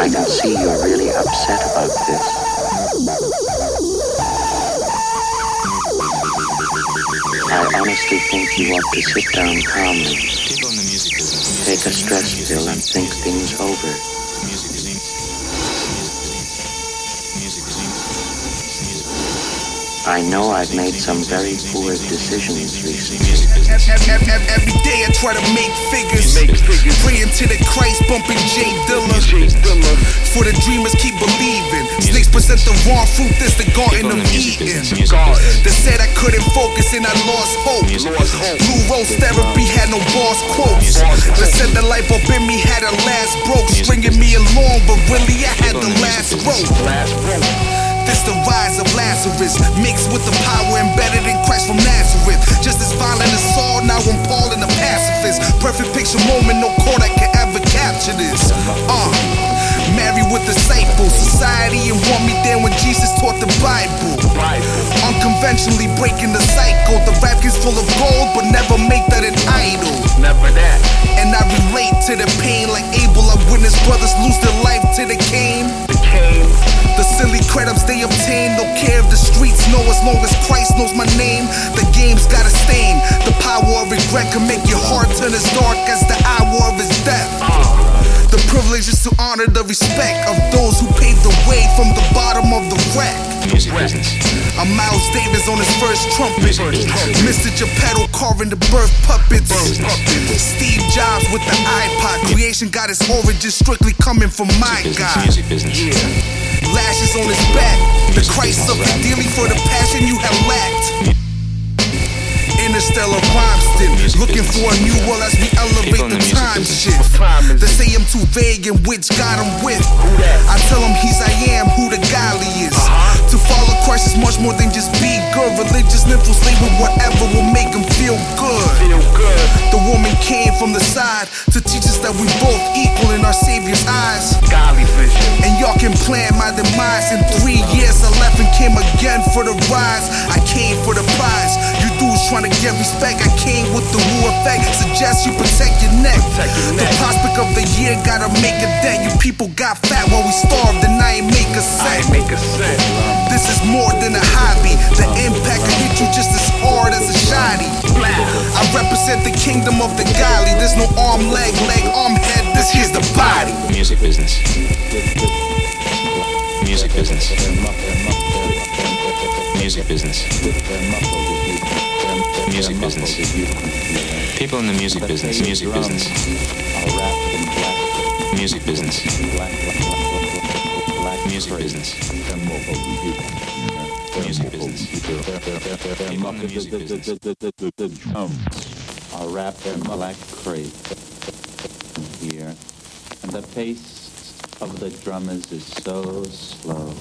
I can see you're really upset about this. I honestly think you ought to sit down calmly, People in the music business. take a stress pill, and think things over. Music is ink. Music is ink. Music I know I've made some very poor decisions recently. Music business. Every, day I try to make figures. Praying to the Christ, bumping J Dilla. For the dreamers keep believing. Snakes present the wrong fruit, this the garden in of Eden. They said I couldn't focus and I lost hope. Blue Rose therapy had no boss quotes. They said the light bulb in me had a last broke, stringing me along, but really I had the last rope. This the rise of Lazarus, mixed with the power embedded in Christ from Nazareth. Just as violent as Saul, now I'm Paul and the pacifist. Perfect picture moment, no court that can ever capture this. Uh, with disciples, society and want me there when Jesus taught the Bible. Unconventionally breaking the cycle. The rap is full of gold, but never make that an idol. Never that. And I relate to the pain like Abel. I witnessed brothers lose their life to the cane. The king. The silly credits they obtain, don't care of the streets know as long as Christ knows my name. The game's got a stain. The power of regret can make your heart turn as dark as the hour of his death. Is to honor the respect of those who paved the way from the bottom of the wreck. Music business. I'm Miles Davis on his first trumpet. Mr. Geppetto carving the birth puppets. Steve Jobs with the iPod. Creation got its origin strictly coming from my. God. Music business. Lashes on his back. The Christ suffered dearly for the passion you have lacked. Interstellar rhymeston. Looking for a new world as we elevate the time business. shift. What time is They say I'm too vague and which God I'm with. I tell him he's I am, who the godly is. To follow Christ is much more than just be good. Religious nymphs slave with whatever will make him feel good. Feel good. The woman came from the side to teach us that we both equal in our Savior's eyes. Golly vision. And y'all can plan my demise. In three years, I left and came again for the rise. Respect. I came with the woo effect. Suggest you protect your neck. Protect your The prospect of the year gotta make a dent. You people got fat while we starved, and I ain't make a I cent. ain't make a cent. This is more than a hobby. The impact will hit you just as hard as a shotty. I represent the kingdom of the godly. There's no arm, leg, leg, arm, head. This here's the body. Music business. Music business. Music business. Music business. People in the music business. Music business. Music business. Music business. Music business. People in the music business. are wrapped in black crepe here, and the pace of the drummers is so slow.